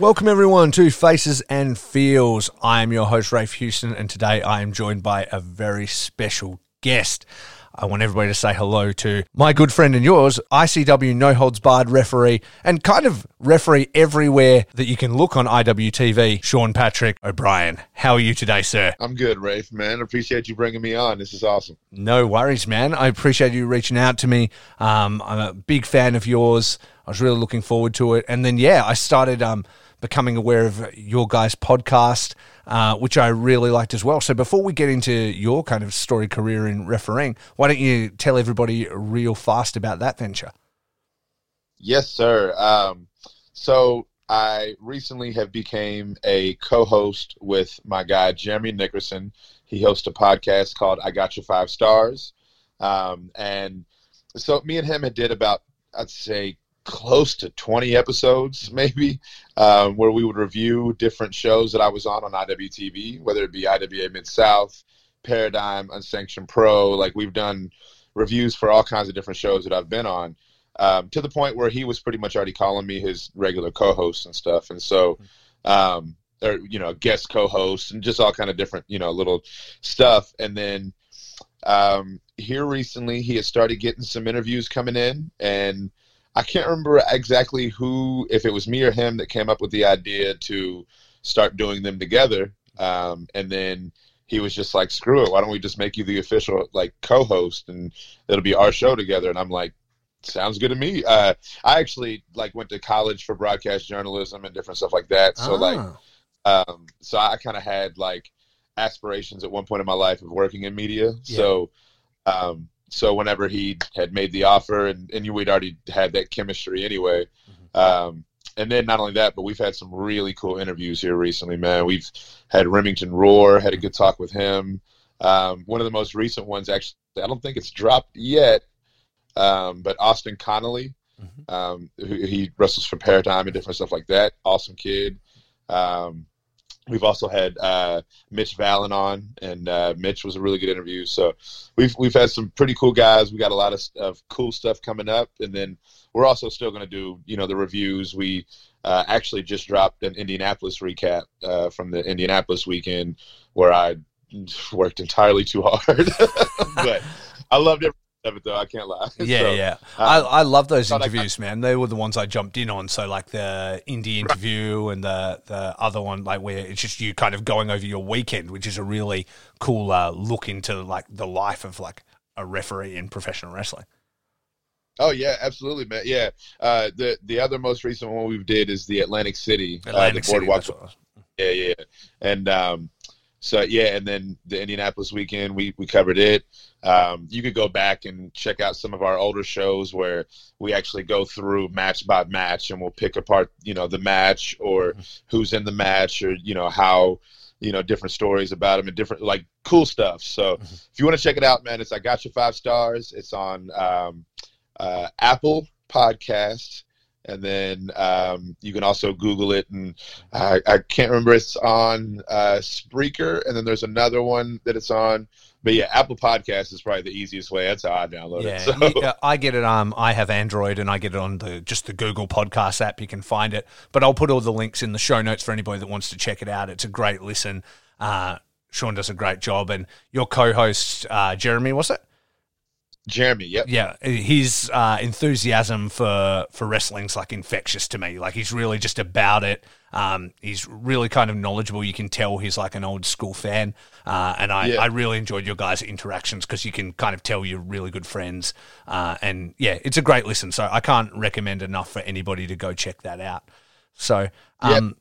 Welcome everyone to Faces and Feels. I am your host Rafe Houston, and today I am joined by a very special guest. I want everybody to say hello to my good friend and yours, ICW No Holds Barred referee, and kind of referee everywhere that you can look on IWTV, Sean Patrick O'Brien. How are you today, sir? I'm good, Rafe, man. Appreciate you bringing me on. This is awesome. No worries, man. I appreciate you reaching out to me. Um, I'm a big fan of yours. I was really looking forward to it. And then, yeah, I started um, becoming aware of your guys' podcast, uh, which I really liked as well. So before we get into your kind of story career in refereeing, why don't you tell everybody real fast about that venture? Yes, sir. Um, so I recently have became a co-host with my guy Jeremy Nickerson. He hosts a podcast called "I Got You Five Stars," um, and so me and him had did about I'd say close to 20 episodes maybe um, where we would review different shows that i was on on iwtv whether it be iwa mid-south paradigm unsanctioned pro like we've done reviews for all kinds of different shows that i've been on um, to the point where he was pretty much already calling me his regular co-host and stuff. And so um, or you know guest co-host and just all kind of different you know little stuff. And then um, here recently he has started getting some interviews coming in and I can't remember exactly who, if it was me or him, that came up with the idea to start doing them together. Um, and then he was just like, "Screw it! Why don't we just make you the official like co-host, and it'll be our show together?" And I'm like, "Sounds good to me." Uh, I actually like went to college for broadcast journalism and different stuff like that. So like, um, so I kind of had like aspirations at one point in my life of working in media. Yeah. So. Um, so whenever he had made the offer and, and we'd already had that chemistry anyway. Um, and then not only that but we've had some really cool interviews here recently man. We've had remington roar had a good talk with him. Um, one of the most recent ones actually i don't think it's dropped yet um, but austin connolly um, who, he wrestles for paradigm and different stuff like that. Awesome kid. Um, We've also had uh, Mitch Vallen on, and uh, Mitch was a really good interview. So we've we've had some pretty cool guys. We got a lot of, of cool stuff coming up, and then we're also still going to do you know the reviews. We uh, actually just dropped an Indianapolis recap uh, from the Indianapolis weekend where I worked entirely too hard, but I loved every it though. I can't lie. Yeah, So, yeah. uh, I, I love those thought I interviews, man. They were the ones I jumped in on. So like the indie interview and the the other one, like where it's just you kind of going over your weekend, which is a really cool uh, look into like the life of like a referee in professional wrestling. Oh yeah, absolutely, man. Yeah, uh, the the other most recent one we did is the Atlantic City, Atlantic uh, the City, Boardwalk. that's what it was. Yeah, yeah, and um, so yeah, and then the Indianapolis weekend we we covered it. Um, you could go back and check out some of our older shows where we actually go through match by match and we'll pick apart, you know, the match or who's in the match or you know how you know different stories about them and different like cool stuff. So if you want to check it out, man, it's I got you five stars. It's on um, uh, Apple Podcasts. And then um, you can also Google it, and I, I can't remember. It's on uh, Spreaker, and then there's another one that it's on. But yeah, Apple Podcast is probably the easiest way. That's how I download Yeah, it. So, you- uh, I get it. Um, I have Android and I get it on the just the Google Podcast app. You can find it, but I'll put all the links in the show notes for anybody that wants to check it out. It's a great listen. Uh, Sean does a great job, and your co-host uh, Jeremy was it? Jeremy, yep. Yeah, his uh, enthusiasm for for wrestling's like infectious to me. Like he's really just about it. Um, he's really kind of knowledgeable. You can tell he's like an old school fan, uh, and I, Yeah. I really enjoyed your guys' interactions because you can kind of tell you're really good friends. Uh, and yeah, it's a great listen. So I can't recommend enough for anybody to go check that out. So um.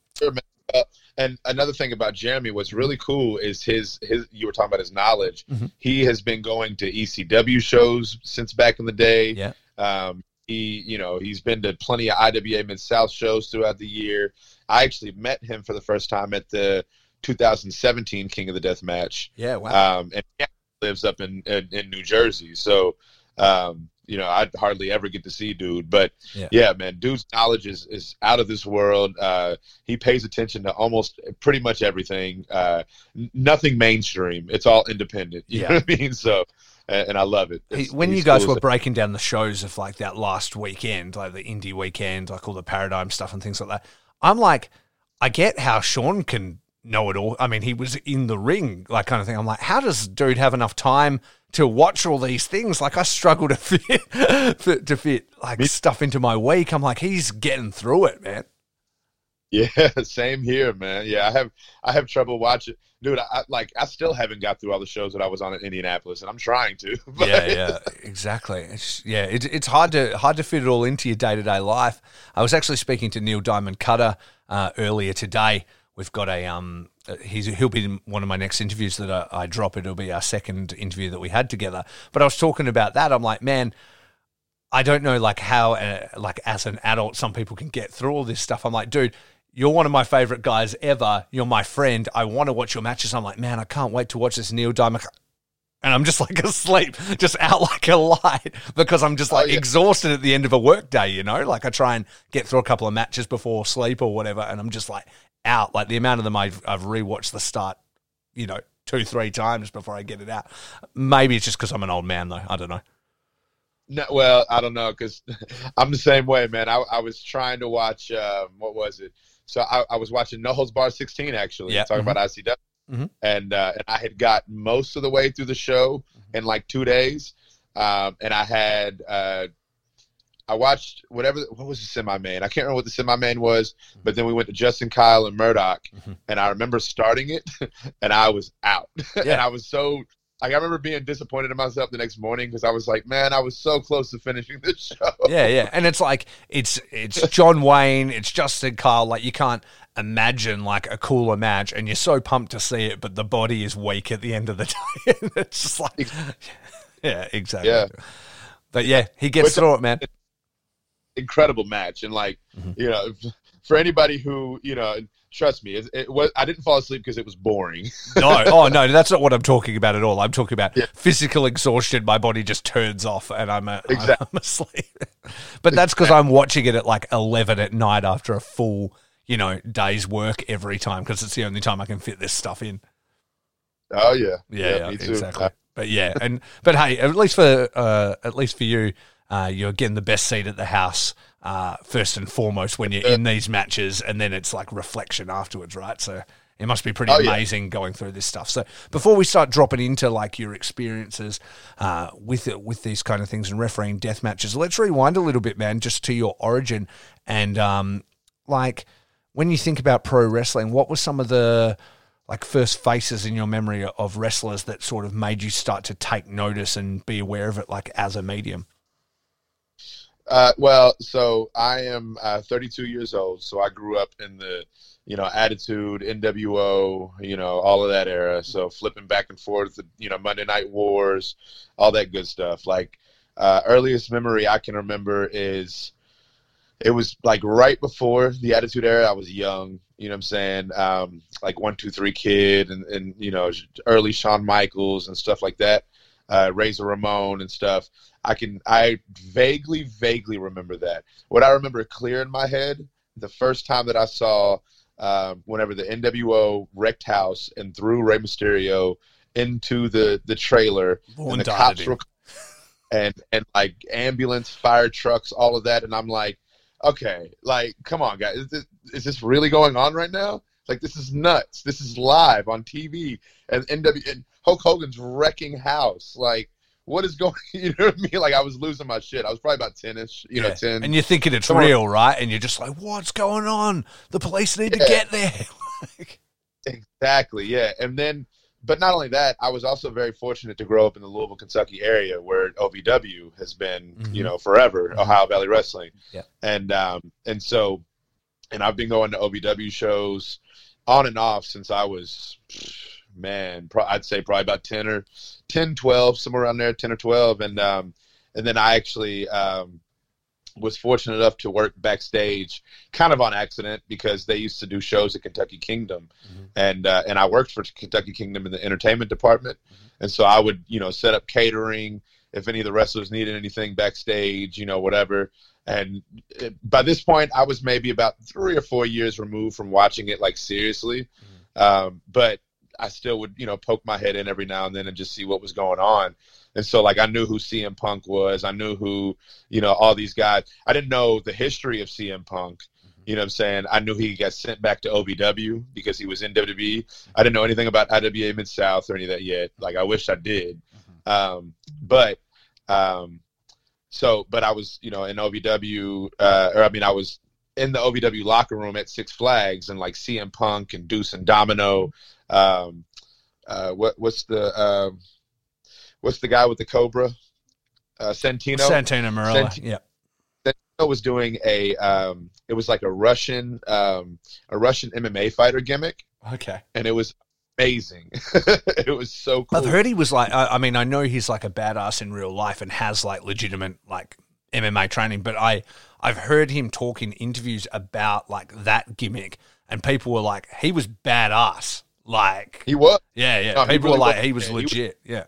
Uh, and another thing about Jeremy, what's really cool is his his. You were talking about his knowledge. Mhm. He has been going to ECW shows since back in the day. Yeah. Um, he, you know, he's been to plenty of IWA Mid South shows throughout the year. I actually met him for the first time at the 2017 King of the Death match. yeah, wow. Um, and he lives up in, in in New Jersey, so um, you know, I'd hardly ever get to see dude. But Yeah. yeah, man, dude's knowledge is, is out of this world. Uh, he pays attention to almost pretty much everything. Uh, nothing mainstream. It's all independent. You Yeah. know what I mean? So, and, I love it. It's- when you guys were breaking down the shows of like that last weekend, like the indie weekend, like all the paradigm stuff and things like that, I'm like, I get how Sean can know it all. I mean, he was in the ring, like kind of thing. I'm like, how does dude have enough time to watch all these things? Like, I struggle to fit to fit like stuff into my week. I'm like, he's getting through it, man. Yeah, same here, man. Yeah, I have I have trouble watching, dude. I, I like I still haven't got through all the shows that I was on in Indianapolis, and I'm trying to. but- yeah, yeah, exactly. It's, yeah, it, it's hard to hard to fit it all into your day to day life. I was actually speaking to Neil Diamond Cutter uh, earlier today. We've got a um, uh, he's he'll be in one of my next interviews that I, I drop. It'll be our second interview that we had together. But I was talking about that. I'm like, man. I don't know, like how, uh, like as an adult, some people can get through all this stuff. I'm like, dude, you're one of my favorite guys ever. You're my friend. I want to watch your matches. I'm like, man, I can't wait to watch this Neil Diamond and I'm just like asleep, just out like a light because I'm just like Oh, yeah. exhausted at the end of a work day, you know? Like I try and get through a couple of matches before sleep or whatever, and I'm just like out. Like the amount of them I've, I've rewatched the start, you know, two, three times before I get it out. Maybe it's just because I'm an old man, though. I don't know. No, well, I don't know because I'm the same way, man. I, I was trying to watch um, what was it? So I, I was watching No Holds Bar 16 actually, Yeah, talking mhm. about ICW, Mhm. and uh, and I had got most of the way through the show Mm-hmm. in like two days, um, and I had uh, I watched whatever what was the semi main? I can't remember what the semi main was, but then we went to Justin Kyle and Murdoch, Mhm. and I remember starting it, and I was out, and Yeah. I was so like I remember being disappointed in myself the next morning because I was like, man, I was so close to finishing this show. Yeah, yeah. And it's like it's it's John Wayne, it's Justin Kyle. Like you can't imagine like a cooler match, and you're so pumped to see it, but the body is weak at the end of the day. it's just like, yeah, exactly. Yeah. But yeah, he gets Which- through it, man. Incredible match, and like Mhm. you know, for anybody who you know, trust me, it, it was I didn't fall asleep because it was boring. No, oh no, that's not what I'm talking about at all. I'm talking about Yeah. physical exhaustion. My body just turns off, and I'm, uh, Exactly. I'm asleep. but that's because I'm watching it at like 11 at night after a full, you know, day's work every time because it's the only time I can fit this stuff in. oh yeah, Yeah, yeah, me too. exactly. But yeah, and but hey, at least for uh, at least for you, uh, you're getting the best seat at the house uh, first and foremost when you're in these matches, and then it's like reflection afterwards, right? So it must be pretty Oh, yeah. amazing going through this stuff. So before we start dropping into like your experiences uh, with it, with these kind of things and refereeing death matches, let's rewind a little bit, man, just to your origin and um, like when you think about pro wrestling, what were some of the like first faces in your memory of wrestlers that sort of made you start to take notice and be aware of it like as a medium? Uh, well, so I am uh, 32 years old, so I grew up in the, you know, Attitude, NWO, you know, all of that era. So flipping back and forth, you know, Monday Night Wars, all that good stuff. Like uh, earliest memory I can remember is it was like right before the Attitude era. I was young, you know what I'm saying? Um, like one, two, three kid, and and you know, early Shawn Michaels and stuff like that. Uh, Razor Ramon and stuff. I can I vaguely vaguely remember that. What I remember clear in my head, the first time that I saw uh, whenever the NWO wrecked house and threw Rey Mysterio into the the trailer and the cops were and and like ambulance, fire trucks, all of that, and I'm like, okay, like come on, guys, is this, is this really going on right now? Like this is nuts. This is live on TV, and NW and Hulk Hogan's wrecking house. Like what is going? You know what I mean? Like I was losing my shit. I was probably about ten-ish. You know, ten. And you're thinking it's real, right? And you're just like, what's going on? The police need to get there. Like- Exactly, yeah. And then, but not only that, I was also very fortunate to grow up in the Louisville, Kentucky area where OVW has been, Mhm. you know, forever, Mhm. Ohio Valley Wrestling. Yeah. And um, and so, and I've been going to OVW shows on and off since I was, man, pro- I'd say probably about ten or 10, 12, somewhere around there, ten or twelve, and um, and then I actually um, was fortunate enough to work backstage, kind of on accident because they used to do shows at Kentucky Kingdom, Mhm. and uh, and I worked for Kentucky Kingdom in the entertainment department, and so I would you know set up catering if any of the wrestlers needed anything backstage, you know whatever. And it, by this point, I was maybe about three or four years removed from watching it like seriously, um, but I still would you know poke my head in every now and then and just see what was going on. And so like I knew who CM Punk was, I knew who you know all these guys. I didn't know the history of CM Punk. You know what I'm saying? I knew he got sent back to OVW because he was in WWE. I didn't know anything about IWA Mid South or any of that yet. Like I wish I did. Um, but um, so, but I was, you know, in OVW, uh, or I mean, I was in the OVW locker room at Six Flags, and like CM Punk and Deuce and Domino. Um, uh, what what's the um, what's the guy with the Cobra? Uh, Santino. Santino Marella. Yeah. Santino was doing a um, it was like a Russian um, a Russian MMA fighter gimmick, Okay. and it was amazing. it was so cool. I've heard he was like, I, I mean, I know he's like a badass in real life and has like legitimate like MMA training, but I, I've heard him talk in interviews about like that gimmick, and people were like, he was badass. Like, he was. yeah, yeah. No, he people really were like, was. he was Yeah, he was- legit. yeah.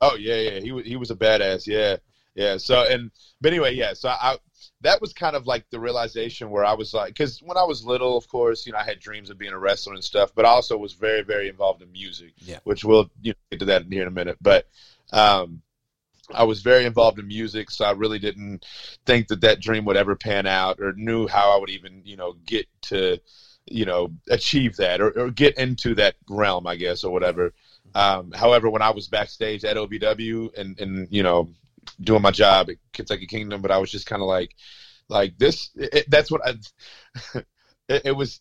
Oh yeah, yeah. He was he was a badass. Yeah, yeah. So and but anyway, yeah. So I that was kind of like the realization where I was like, because when I was little, of course, you know, I had dreams of being a wrestler and stuff, but I also was very very involved in music. Yeah. Which we'll you know, get to that here in a minute, but. um I was very involved in music, so I really didn't think that that dream would ever pan out, or knew how I would even, you know, get to, you know, achieve that, or, or get into that realm, I guess, or whatever. Um, however, when I was backstage at OVW and and you know doing my job at Kentucky Kingdom, but I was just kind of like, like this. It, that's what I. it, it was.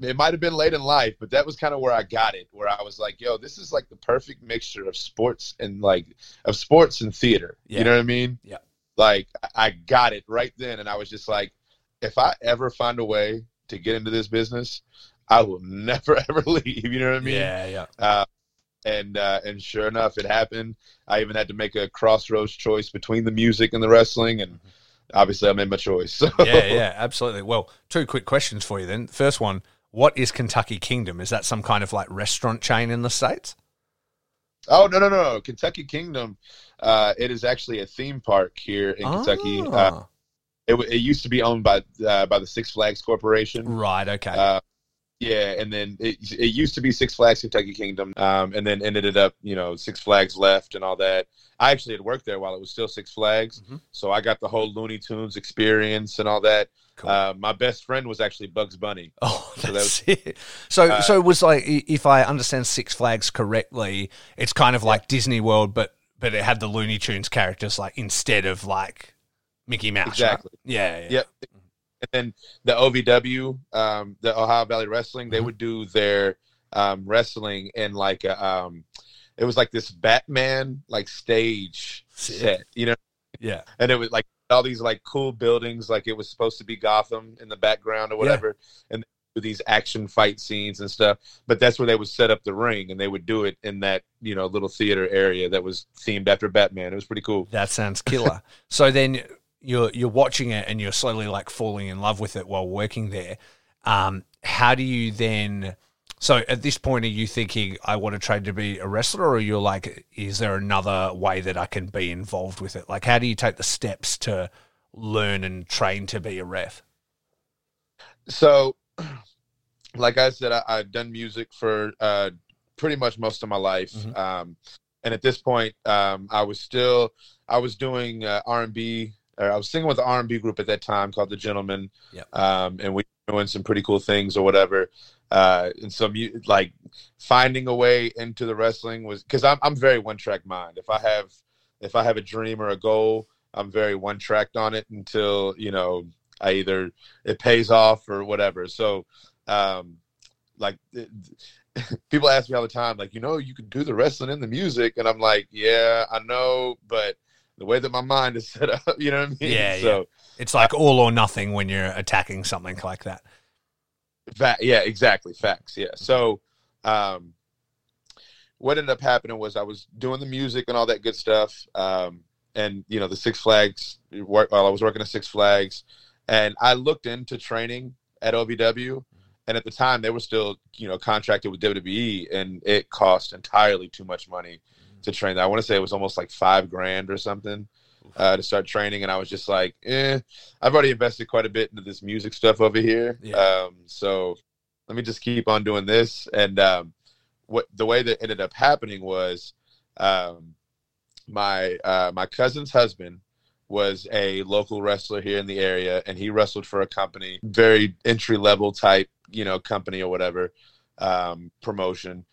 It might have been late in life, but that was kind of where I got it. Where I was like, "Yo, this is like the perfect mixture of sports and like of sports and theater." Yeah. You know what I mean? Yeah. Like I got it right then, and I was just like, if I ever find a way to get into this business, I will never ever leave. You know what I mean? yeah, yeah. Uh, and uh, and sure enough, it happened. I even had to make a crossroads choice between the music and the wrestling, and obviously, I made my choice. So. yeah, yeah, absolutely. Well, two quick questions for you then. First one, what is Kentucky Kingdom? Is that some kind of like restaurant chain in the States? Oh no no no no! Kentucky Kingdom. Uh, it is actually a theme park here in Kentucky. Uh, Ah, it, it used to be owned by uh, by the Six Flags Corporation. right, okay. Uh, yeah, and then it, it used to be Six Flags Kentucky Kingdom, um, and then ended up, you know, Six Flags left and all that. I actually had worked there while it was still Six Flags, Mhm. so I got the whole Looney Tunes experience and all that. Cool. Uh, my best friend was actually Bugs Bunny. Oh, So that that's it. So, uh, so it was like, if I understand Six Flags correctly, it's kind of like Disney World, but but it had the Looney Tunes characters like instead of like Mickey Mouse. right? Exactly. Yeah, yeah. Yep. And then the OVW, um, the Ohio Valley Wrestling, they Mhm. would do their um, wrestling in like a, um, it was like this Batman like stage set, you know, Yeah. and it was like all these like cool buildings, like it was supposed to be Gotham in the background or whatever, and would do these action fight scenes and stuff. But that's where they would set up the ring, and they would do it in that you know little theater area that was themed after Batman. It was pretty cool. That sounds killer. so then you're you're watching it and you're slowly like falling in love with it while working there. Um, how do you then? So at this point, are you thinking I want to train to be a wrestler, or you're like, is there another way that I can be involved with it? Like, how do you take the steps to learn and train to be a ref? So, like I said, I, I've done music for uh, pretty much most of my life, Mhm. um, and at this point, um, I was still I was doing uh, R and B. I was singing with the R and B group at that time called the Gentlemen, Yep. um, and we were doing some pretty cool things or whatever. Uh, and so like finding a way into the wrestling was because I'm I'm very one track mind. If I have if I have a dream or a goal, I'm very one tracked on it until you know I either it pays off or whatever. So, um, like it, people ask me all the time, like you know, you can do the wrestling and the music, and I'm like, yeah, I know, but the way that my mind is set up, you know what I mean? Yeah, so, yeah. It's like all or nothing when you're attacking something like that. Fa- yeah, exactly. Facts. Yeah. So, um, what ended up happening was I was doing the music and all that good stuff. Um, and you know, the Six Flags while I was working at Six Flags and I looked into training at OVW and at the time they were still, you know, contracted with WWE and it cost entirely too much money to train that. I want to say it was almost like five grand or something. Uh, to start training, and I was just like, "Eh, I've already invested quite a bit into this music stuff over here. Yeah. Um, so let me just keep on doing this. And um, what the way that ended up happening was um, my uh, my cousin's husband was a local wrestler here in the area, and he wrestled for a company, very entry level type, you know, company or whatever um, promotion,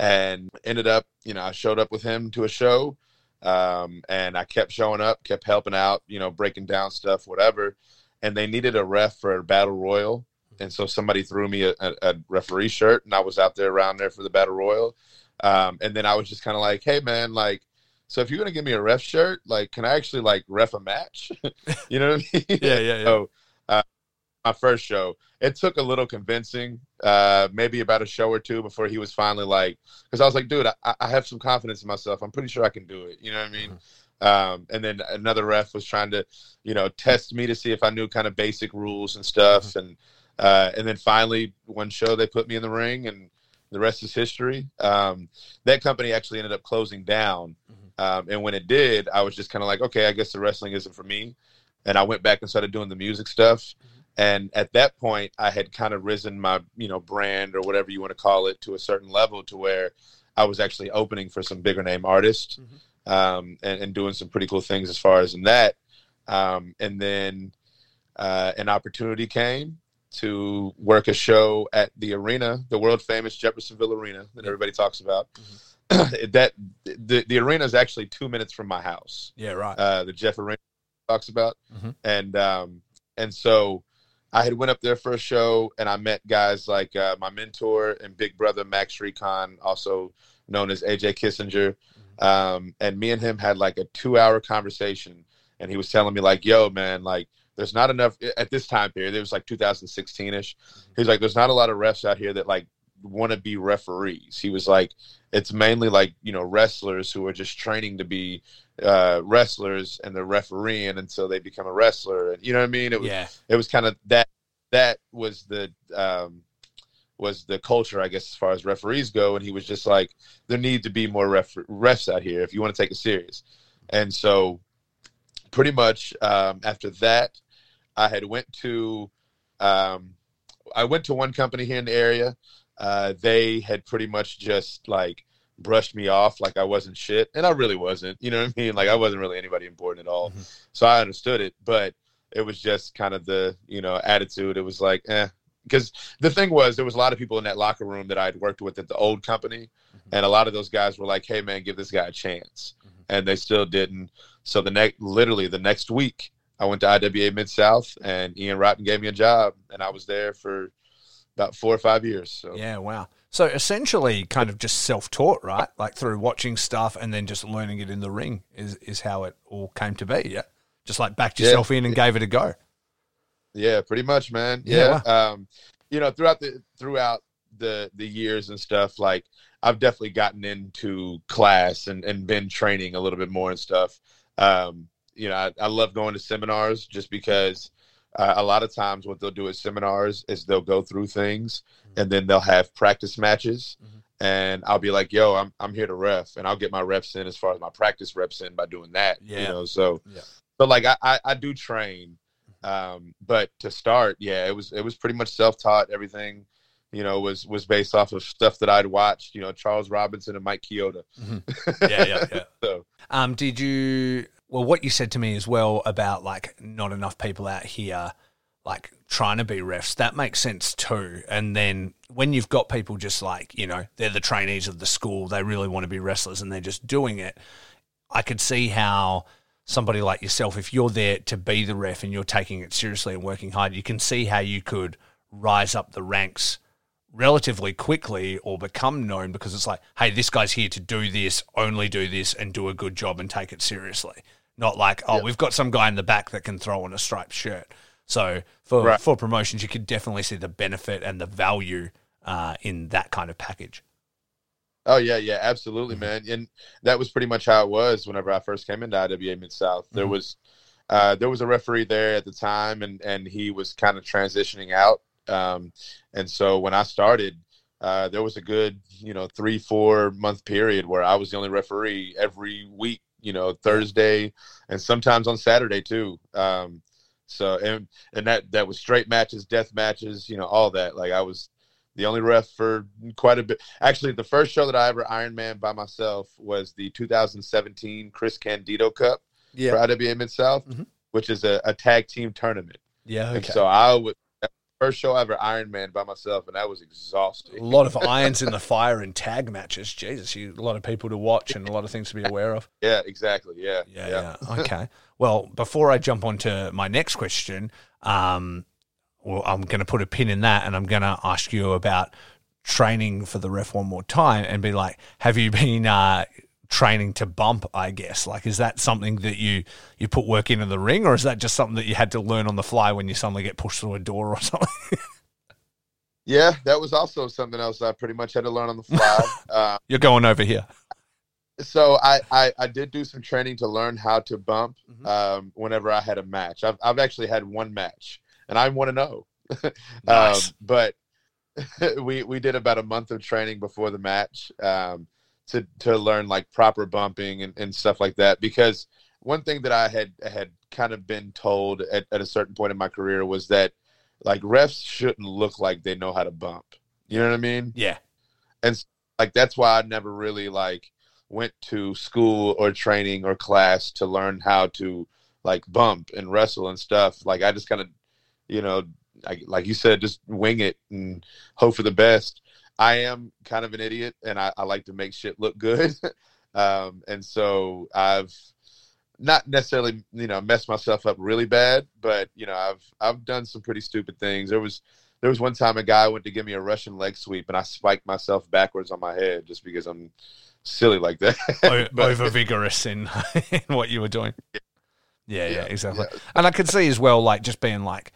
and ended up, you know, I showed up with him to a show. Um, and I kept showing up, kept helping out, you know, breaking down stuff, whatever. And they needed a ref for a battle royal, and so somebody threw me a, a, a referee shirt, and I was out there around there for the battle royal. Um, and then I was just kind of like, "Hey, man, like, so if you're gonna give me a ref shirt, like, can I actually like ref a match? you know what I mean? Yeah, yeah, yeah. So, my first show, it took a little convincing, uh, maybe about a show or two before he was finally like, because I was like, dude, I, I have some confidence in myself. I'm pretty sure I can do it. You know what I mean? Um, and then another ref was trying to, you know, test me to see if I knew kind of basic rules and stuff. And uh, and then finally, one show they put me in the ring, and the rest is history. Um, that company actually ended up closing down, um, and when it did, I was just kind of like, okay, I guess the wrestling isn't for me. And I went back and started doing the music stuff. And at that point, I had kind of risen my, you know, brand or whatever you want to call it to a certain level to where I was actually opening for some bigger name artists um, and, and doing some pretty cool things as far as in that. Um, and then uh, an opportunity came to work a show at the arena, the world famous Jeffersonville Arena that everybody talks about. that the the arena is actually two minutes from my house. Yeah, right. Uh, the Jeff Arena talks about, Mhm. and um, and so I had went up there for a show, and I met guys like uh, my mentor and big brother Max Recon, also known as AJ Kissinger, um, and me and him had like a two hour conversation, and he was telling me like, "Yo, man, like." There's not enough at this time period. It was like 2016 ish. He's like, there's not a lot of refs out here that like want to be referees. He was like, it's mainly like you know wrestlers who are just training to be uh, wrestlers and they're refereeing until they become a wrestler. And you know what I mean? It was yeah, it was kind of that that was the um, was the culture, I guess, as far as referees go. And he was just like, there need to be more ref- refs out here if you want to take it serious. And so, pretty much um, after that, I had went to um, I went to one company here in the area. Uh, they had pretty much just like brushed me off like I wasn't shit, and I really wasn't. You know what I mean? Like I wasn't really anybody important at all. Mhm. So I understood it, but it was just kind of the you know attitude. It was like, eh. Because the thing was, there was a lot of people in that locker room that I'd worked with at the old company, and a lot of those guys were like, "Hey, man, give this guy a chance," and they still didn't. So the next, literally the next week, I went to IWA Mid South, and Ian Rotten gave me a job, and I was there for about four or five years. So yeah, wow. So essentially, kind of just self-taught, right? Like through watching stuff and then just learning it in the ring is is how it all came to be. Yeah, just like backed Yeah. yourself in and gave it a go. Yeah, pretty much, man. Yeah, Yeah. Um, you know, throughout the throughout the the years and stuff, like I've definitely gotten into class and and been training a little bit more and stuff. Um, you know, I, I love going to seminars just because uh, a lot of times what they'll do at seminars is they'll go through things and then they'll have practice matches. Mhm. And I'll be like, "Yo, I'm I'm here to ref," and I'll get my reps in as far as my practice reps in by doing that. Yeah. You know, so Yeah. but like I, I, I do train um but to start yeah it was it was pretty much self-taught everything you know was was based off of stuff that i'd watched you know charles robinson and mike Chioda. Yeah, yeah, yeah. so Um, did you? Well, what you said to me as well about like not enough people out here like trying to be refs, that makes sense too. And then when you've got people just like, you know, they're the trainees of the school, they really want to be wrestlers and they're just doing it, I could see how somebody like yourself, if you're there to be the ref and you're taking it seriously and working hard, you can see how you could rise up the ranks relatively quickly or become known because it's like, hey, this guy's here to do this, only do this, and do a good job and take it seriously. Not like, oh, Yep. we've got some guy in the back that can throw on a striped shirt. So for Right. for promotions, you could definitely see the benefit and the value uh, in that kind of package. Oh yeah, yeah, absolutely, Mhm. man. And that was pretty much how it was whenever I first came into IWA Mid South. There Mhm. was uh, there was a referee there at the time, and and he was kind of transitioning out. Um, and so when I started, uh, there was a good you know three four month period where I was the only referee every week. You know Thursday and sometimes on Saturday too. Um, so and and that that was straight matches, death matches, you know all that. Like I was the only ref for quite a bit. Actually, the first show that I ever Iron Man by myself was the 2017 Chris Candido Cup for IWA Mid South, Mhm. which is a, a tag team tournament. Yeah, And okay. so I was first show ever Iron Man by myself, and that was exhausting. a lot of irons in the fire in tag matches. Jesus, you a lot of people to watch and a lot of things to be aware of. Yeah, exactly. Yeah, Yeah, yeah. Okay. well, before I jump on to my next question, um, well, I'm going to put a pin in that and I'm going to ask you about training for the ref one more time and be like, have you been uh, training to bump, I guess? Like, is that something that you, you put work into the ring or is that just something that you had to learn on the fly when you suddenly get pushed through a door or something? Yeah, that was also something else I pretty much had to learn on the fly. uh, You're going over here. so I, I I did do some training to learn how to bump Mhm. um, whenever I had a match. I've I've actually had one match, and I want to know. Nice. Um, but we we did about a month of training before the match um, to to learn like proper bumping and, and stuff like that. Because one thing that I had had kind of been told at, at a certain point in my career was that like refs shouldn't look like they know how to bump. You know what I mean? Yeah. And like that's why I never really like went to school or training or class to learn how to like bump and wrestle and stuff. Like I just kind of, you know, I, like you said, just wing it and hope for the best. I am kind of an idiot and I, I like to make shit look good. um, and so I've not necessarily, you know, messed myself up really bad, but you know, I've I've done some pretty stupid things. There was there was one time a guy went to give me a Russian leg sweep, and I spiked myself backwards on my head just because I'm silly like that. But- over vigorous in, in what you were doing. Yeah, yeah, Yeah, exactly. yeah. And I could see as well, like just being like,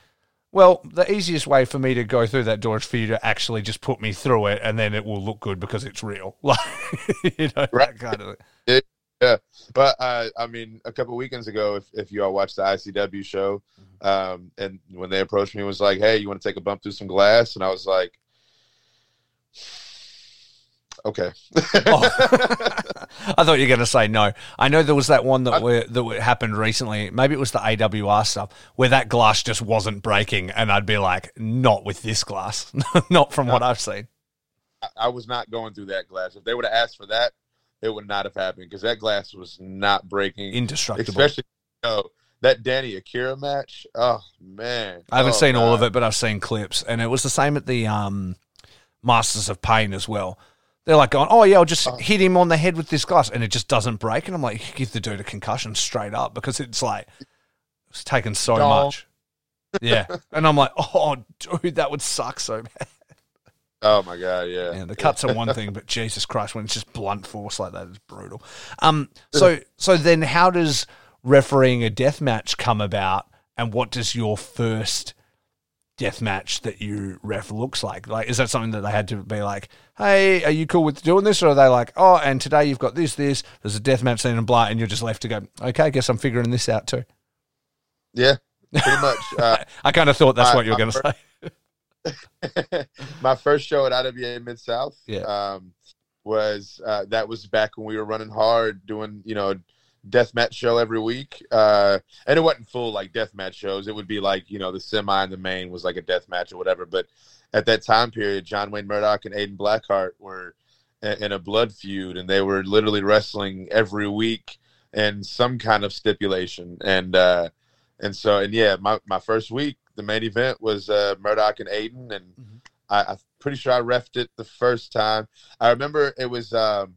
well, the easiest way for me to go through that door is for you to actually just put me through it, and then it will look good because it's real. Like, you know, that Right. kind of. Yeah, yeah. but uh, I mean, a couple weekends ago, if, if you all watched the ICW show, Mm-hmm. um, and when they approached me, it was like, "Hey, you want to take a bump through some glass?" And I was like, "Okay." Oh. I thought you were going to say no. I know there was that one that I- were, that happened recently. Maybe it was the AWR stuff where that glass just wasn't breaking, and I'd be like, not with this glass, not from what I've seen. I, I was not going through that glass. If they would have asked for that, it would not have happened because that glass was not breaking. Indestructible. Especially, you know, that Danny Akira match. Oh man, I haven't Oh, seen all of it, but I've seen clips, and it was the same at the um, Masters of Pain as well. They're like going, "Oh yeah, I'll just Oh. hit him on the head with this glass," and it just doesn't break. And I'm like, "Give the dude a concussion straight up," because it's like it's taken so No. much. Yeah, and I'm like, "Oh, dude, that would suck so bad." Oh my god, yeah. Yeah, the cuts are one thing, but Jesus Christ, when it's just blunt force like that, it's brutal. Um, so so then, how does refereeing a death match come about, and what does your first death match that you ref looks like? Like, is that something that they had to be like, "Hey, are you cool with doing this?" Or are they like, "Oh, and today you've got this, this, there's a death match scene and blah," and you're just left to go, "Okay, I guess I'm figuring this out too." Yeah, pretty much. Uh, I kind of thought that's I- what you were going to say. my first show at IWA Mid South Yeah. um, was uh, that was back when we were running hard, doing you know death match show every week, uh, and it wasn't full like death match shows. It would be like you know the semi and the main was like a death match or whatever. But at that time period, John Wayne Murdoch and Aiden Blackheart were in a blood feud, and they were literally wrestling every week in some kind of stipulation, and uh, and so and yeah, my my first week the main event was uh, Murdoch and Aiden, and Mhm. I, I'm pretty sure I refed it the first time. I remember it was. Um,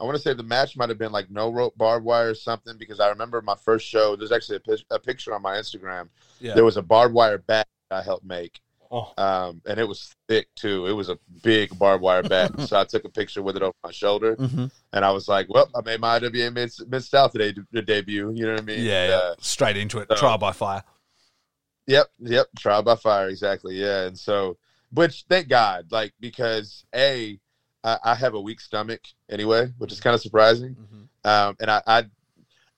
I want to say the match might have been like no rope barbed wire or something because I remember my first show. There's actually a, a picture on my Instagram. Yeah. There was a barbed wire bat I helped make, Oh. um, and it was thick too. It was a big barbed wire bat. so I took a picture with it over my shoulder, Mm-hmm. and I was like, "Well, I made my IWA Mid Mid South today to debut." You know what I mean? Yeah, yeah. Uh, straight into it. so- Trial by fire. Yep, yep. Trial by fire, exactly. Yeah, and so, which thank God, like because a, I, I have a weak stomach anyway, which is kind of surprising. Mm-hmm. Um, and I, I,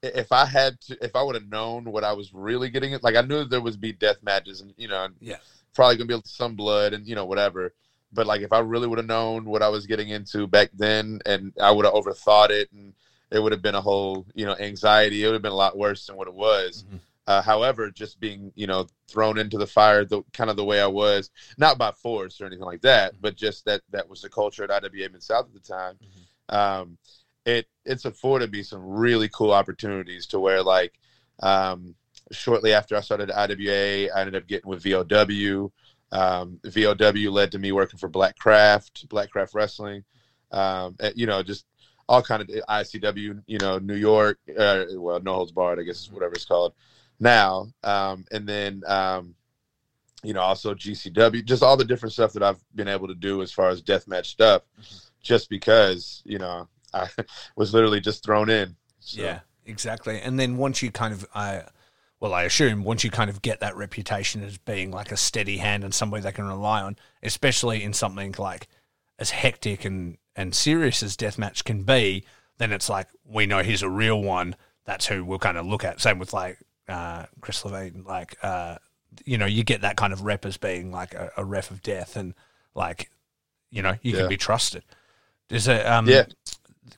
if I had to, if I would have known what I was really getting, like I knew there would be death matches, and you know, Yeah. probably gonna be some blood and you know whatever. But like if I really would have known what I was getting into back then, and I would have overthought it, and it would have been a whole you know anxiety. It would have been a lot worse than what it was. Mhm. Uh, however, just being you know thrown into the fire, the kind of the way I was, not by force or anything like that, but just that that was the culture at IWA Mid South at the time. Um, it it's afforded me some really cool opportunities to where like um, shortly after I started IWA, I ended up getting with VOW. Um, VOW led to me working for Black Craft, Black Craft Wrestling. Um, you know, just all kind of ICW, you know, New York. Uh, well, No Holds Barred, I guess is whatever it's called now. Um, and then, um, you know, also GCW, just all the different stuff that I've been able to do as far as deathmatch stuff, just because you know I was literally just thrown in. So, Yeah, exactly. And then once you kind of, I, well, I assume once you kind of get that reputation as being like a steady hand and somebody they can rely on, especially in something like as hectic and and serious as deathmatch can be, then it's like we know he's a real one. That's who we'll kind of look at. Same with like uh, Chris Levine, like uh, you know, you get that kind of rep as being like a, a ref of death, and like you know, you Yeah. can be trusted. Is it um, Yeah.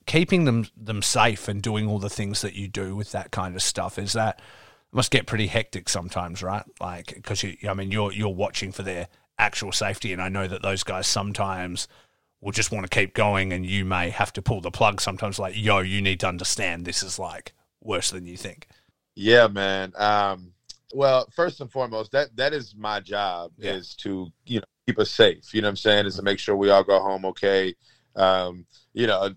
keeping them them safe and doing all the things that you do with that kind of stuff is that must get pretty hectic sometimes, right? Like because you, I mean, you're you're watching for their actual safety, and I know that those guys sometimes will just want to keep going, and you may have to pull the plug sometimes. Like, yo, you need to understand this is like worse than you think. Yeah, man. Um, well, first and foremost, that that is my job Yeah. is to you know keep us safe. You know what I'm saying? Is to make sure we all go home okay. Um, you know,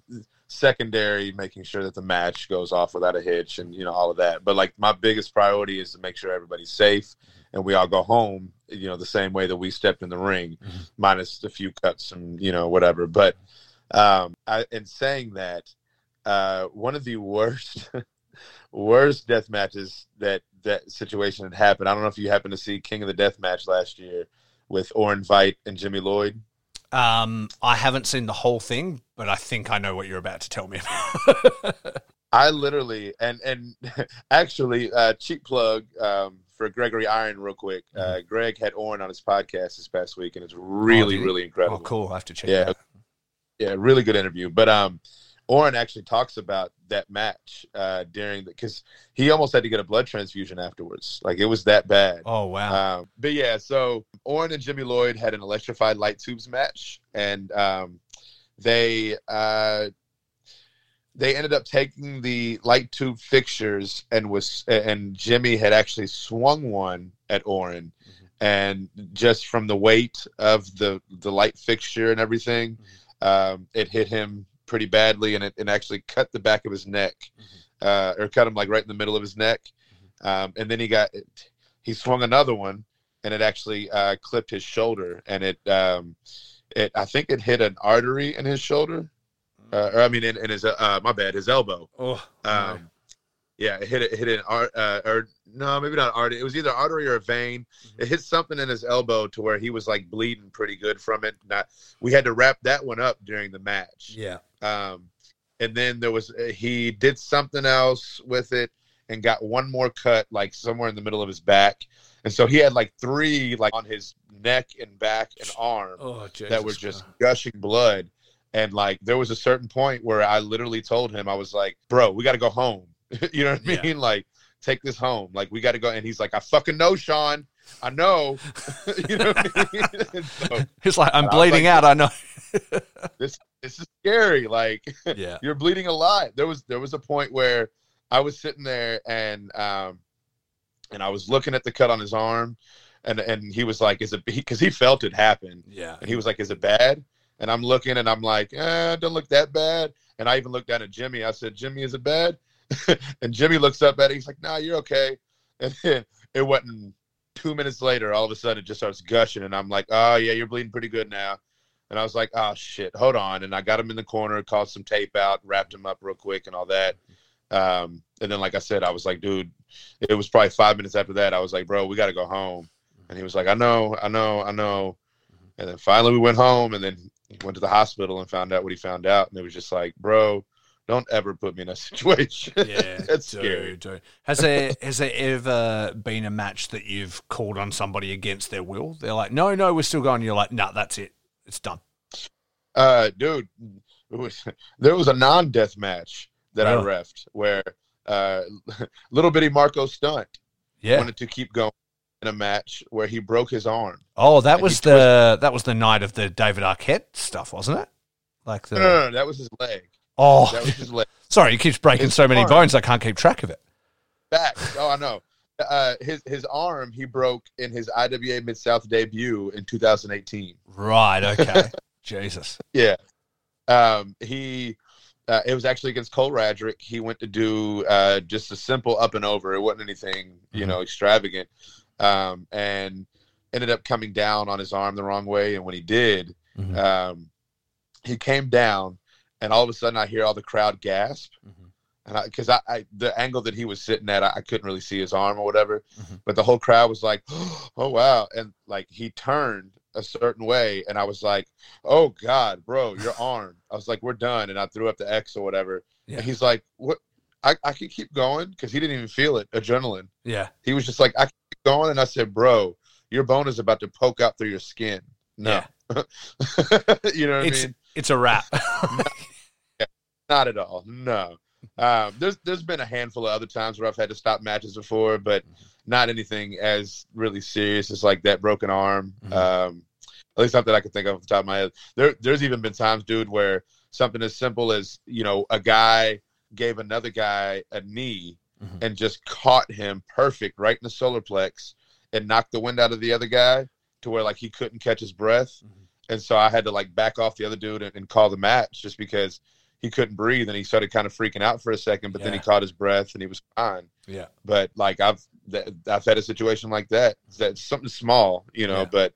secondary, making sure that the match goes off without a hitch, and you know all of that. But like my biggest priority is to make sure everybody's safe and we all go home. You know, the same way that we stepped in the ring, Mhm. minus a few cuts and you know whatever. But um, I, in saying that, uh, one of the worst. Worst death matches that that situation had happened. I don't know if you happened to see King of the Death match last year with Orin Veidt and Jimmy Lloyd. Um, I haven't seen the whole thing, but I think I know what you're about to tell me about. I literally and and actually uh, cheap plug um, for Gregory Iron real quick. Uh, Greg had Orin on his podcast this past week, and it's really did he? really incredible. oh, cool! I have to check. Yeah. yeah, really good interview. But um, Orin actually talks about that match uh, during the because he almost had to get a blood transfusion afterwards. Like it was that bad. Oh wow! Um, but yeah, so Orin and Jimmy Lloyd had an electrified light tubes match, and um, they uh, they ended up taking the light tube fixtures and was and Jimmy had actually swung one at Orin, and just from the weight of the the light fixture and everything, um, it hit him pretty badly, and it, it actually cut the back of his neck, uh, or cut him like right in the middle of his neck, um, and then he got he swung another one, and it actually uh, clipped his shoulder, and it um, it I think it hit an artery in his shoulder, uh, or I mean in, in his uh, my bad his elbow. oh, Um, yeah, it hit it hit an art uh, or no, maybe not artery. It was either artery or a vein. It hit something in his elbow to where he was like bleeding pretty good from it. Not we had to wrap that one up during the match. yeah. Um, and then there was uh, he did something else with it and got one more cut like somewhere in the middle of his back. And so he had like three like on his neck and back and arm Oh, that were just Christ. gushing blood. And like there was a certain point where I literally told him, I was like, bro, we got to go home. you know what I Yeah. mean? Like, take this home. Like, we got to go. And he's like, I fucking know, Sean. I know. you know what I mean? So It's like I'm And I bleeding like- out. I know. this this is scary. Like, yeah. you're bleeding a lot. There was there was a point where I was sitting there and um and I was looking at the cut on his arm and and he was like, "Is it?" Because he, he felt it happen, Yeah. and he was like, "Is it bad?" And I'm looking, and I'm like, eh, "Don't look that bad." And I even looked down at Jimmy. I said, "Jimmy, is it bad?" and Jimmy looks up at it. He's like, "Nah, you're okay." And then it wasn't two minutes later. All of a sudden, it just starts gushing, and I'm like, "Oh yeah, you're bleeding pretty good now." And I was like, "Oh shit, hold on." And I got him in the corner, called some tape out, wrapped him up real quick, and all that. Um, and then, like I said, I was like, "Dude," it was probably five minutes after that. I was like, "Bro, we got to go home." And he was like, "I know, I know, I know." And then finally, we went home, and then went to the hospital and found out what he found out, and it was just like, "Bro, don't ever put me in a situation." Yeah, That's dude, scary. dude. Has there has there ever been a match that you've called on somebody against their will? They're like, no, no, we're still going. You're like, no, that's it, it's done. Uh, dude, was, there was a non-death match that I refed where uh, little bitty Marco Stunt Yeah. wanted to keep going in a match where he broke his arm. Oh, that was he the that was the night of the David Arquette stuff, wasn't it? Like the No, no, no, that was his leg. Oh, That was his leg. sorry, he keeps breaking His so many arm. bones, I can't keep track of it. back. Oh, I know. Uh, his his arm he broke in his IWA Mid South debut in 2018. Right. Okay. Jesus. Yeah. Um, he uh, it was actually against Cole Radrick. He went to do uh, just a simple up and over. It wasn't anything you Mhm. know extravagant, um, and ended up coming down on his arm the wrong way. And when he did, Mhm. um, he came down, and all of a sudden I hear all the crowd gasp. Mhm. And because I, I, the angle that he was sitting at, I, I couldn't really see his arm or whatever. Mhm. But the whole crowd was like, "Oh wow!" And like he turned a certain way, and I was like, "Oh God, bro, your arm!" I was like, "We're done," and I threw up the X or whatever. Yeah. And he's like, "What? I, I can keep going because he didn't even feel it, adrenaline. Yeah. He was just like, I keep going, and I said, "Bro, your bone is about to poke out through your skin." No, Yeah. you know what It's I mean? It's a wrap. Not at all. No. Um, there's there's been a handful of other times where I've had to stop matches before, but not anything as really serious as like that broken arm. Mhm. Um, at least not that I can think of off the top of my head. There there's even been times, dude, where something as simple as you know a guy gave another guy a knee Mhm. and just caught him perfect right in the solar plex and knocked the wind out of the other guy to where like he couldn't catch his breath. Mhm. And so I had to like back off the other dude and, and call the match just because he couldn't breathe and he started kind of freaking out for a second, but then he caught his breath and he was fine. yeah. But like I've th- I've had a situation like that. That's something small, you know, Yeah. but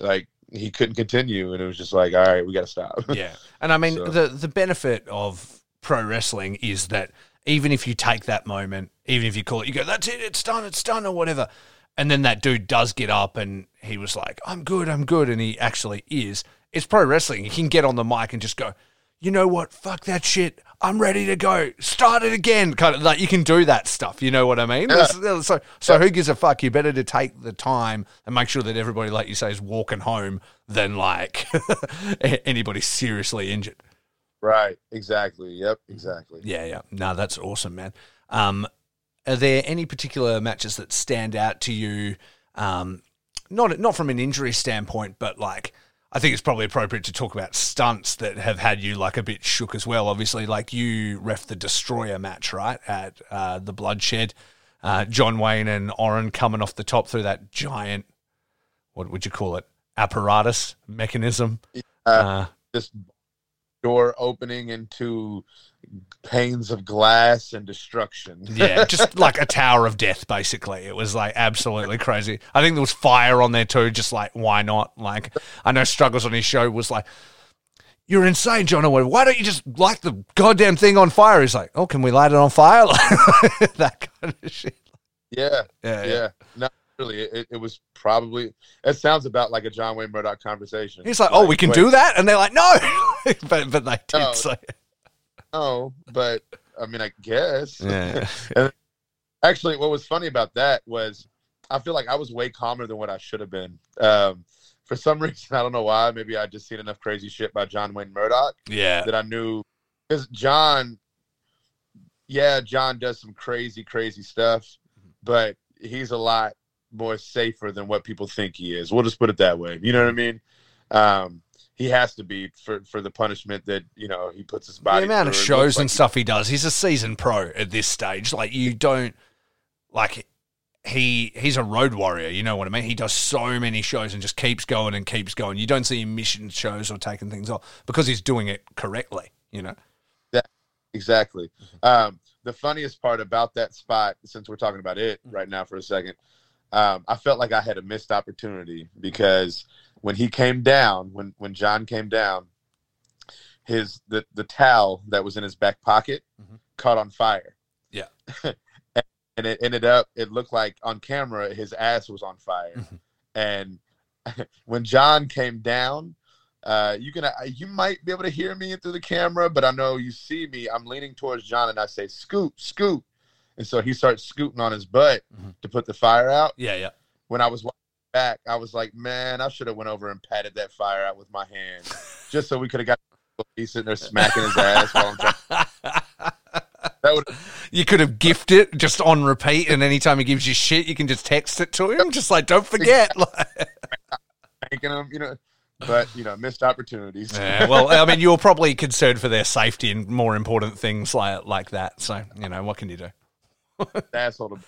like he couldn't continue and it was just like, all right, we got to stop. Yeah. And I mean, So- the the benefit of pro wrestling is that even if you take that moment, even if you call it, you go, "That's it, it's done, it's done," or whatever, and then that dude does get up and he was like, "I'm good, I'm good," and he actually is. It's pro wrestling. He can get on the mic and just go, "You know what? Fuck that shit. I'm ready to go. Start it again." Kind of like you can do that stuff. You know what I mean? Yeah. So, so who gives a fuck? You better to take the time and make sure that everybody, like you say, is walking home than like anybody seriously injured. right. Exactly. Yep. Exactly. Yeah, yeah. No, that's awesome, man. Um, are there any particular matches that stand out to you? Um, not not from an injury standpoint, but like I think it's probably appropriate to talk about stunts that have had you like a bit shook as well. Obviously, like you ref the Destroyer match, right at uh, the Bloodshed. Uh, John Wayne and Orin coming off the top through that giant, what would you call it? Apparatus mechanism. Uh, This door opening into panes of glass and destruction. Yeah, just like a tower of death, basically. It was like absolutely crazy. I think there was fire on there too, just like, why not? Like, I know Struggles on his show was like, You're insane, John. Why don't you just light the goddamn thing on fire? He's like, Oh, can we light it on fire? That kind of shit. yeah. Yeah, Yeah. yeah. No, really, it, it was probably. It sounds about like a John Wayne Murdoch conversation. He's like, Oh, we can wait, do that? And they're like, No. but, but they did No. say No, but I mean, I guess. Yeah. Actually, what was funny about that was I feel like I was way calmer than what I should have been. Um, for some reason, I don't know why. Maybe I just seen enough crazy shit by John Wayne Murdoch Yeah. that I knew because John, yeah, John does some crazy, crazy stuff, but he's a lot more safer than what people think he is. We'll just put it that way. You know what I mean? Um, he has to be for for the punishment that you know he puts his body. the amount of shows and like- stuff he does, he's a seasoned pro at this stage. Like you don't like he he's a road warrior. You know what I mean? He does so many shows and just keeps going and keeps going. You don't see him missing shows or taking things off because he's doing it correctly. You know. Exactly. Um, the funniest part about that spot, since we're talking about it right now for a second, um, I felt like I had a missed opportunity because when he came down, when when John came down, his the the towel that was in his back pocket Mhm. caught on fire. Yeah. and it ended up it looked like on camera his ass was on fire. Mhm. And when John came down, uh, you can uh, you might be able to hear me through the camera, but I know you see me. I'm leaning towards John, and I say, "Scoop, scoot," and so he starts scooting on his butt Mhm. to put the fire out. Yeah, yeah. When I was watching back, I was like, "Man, I should have went over and patted that fire out with my hand, just so we could have got." He's sitting there smacking his ass while I'm trying. That would you could have gifted it just on repeat, and anytime he gives you shit, you can just text it to him. Just like, don't forget. making him, you know. But you know, missed opportunities. yeah, well, I mean, you're probably concerned for their safety and more important things like like that. So, you know, what can you do? Asshole.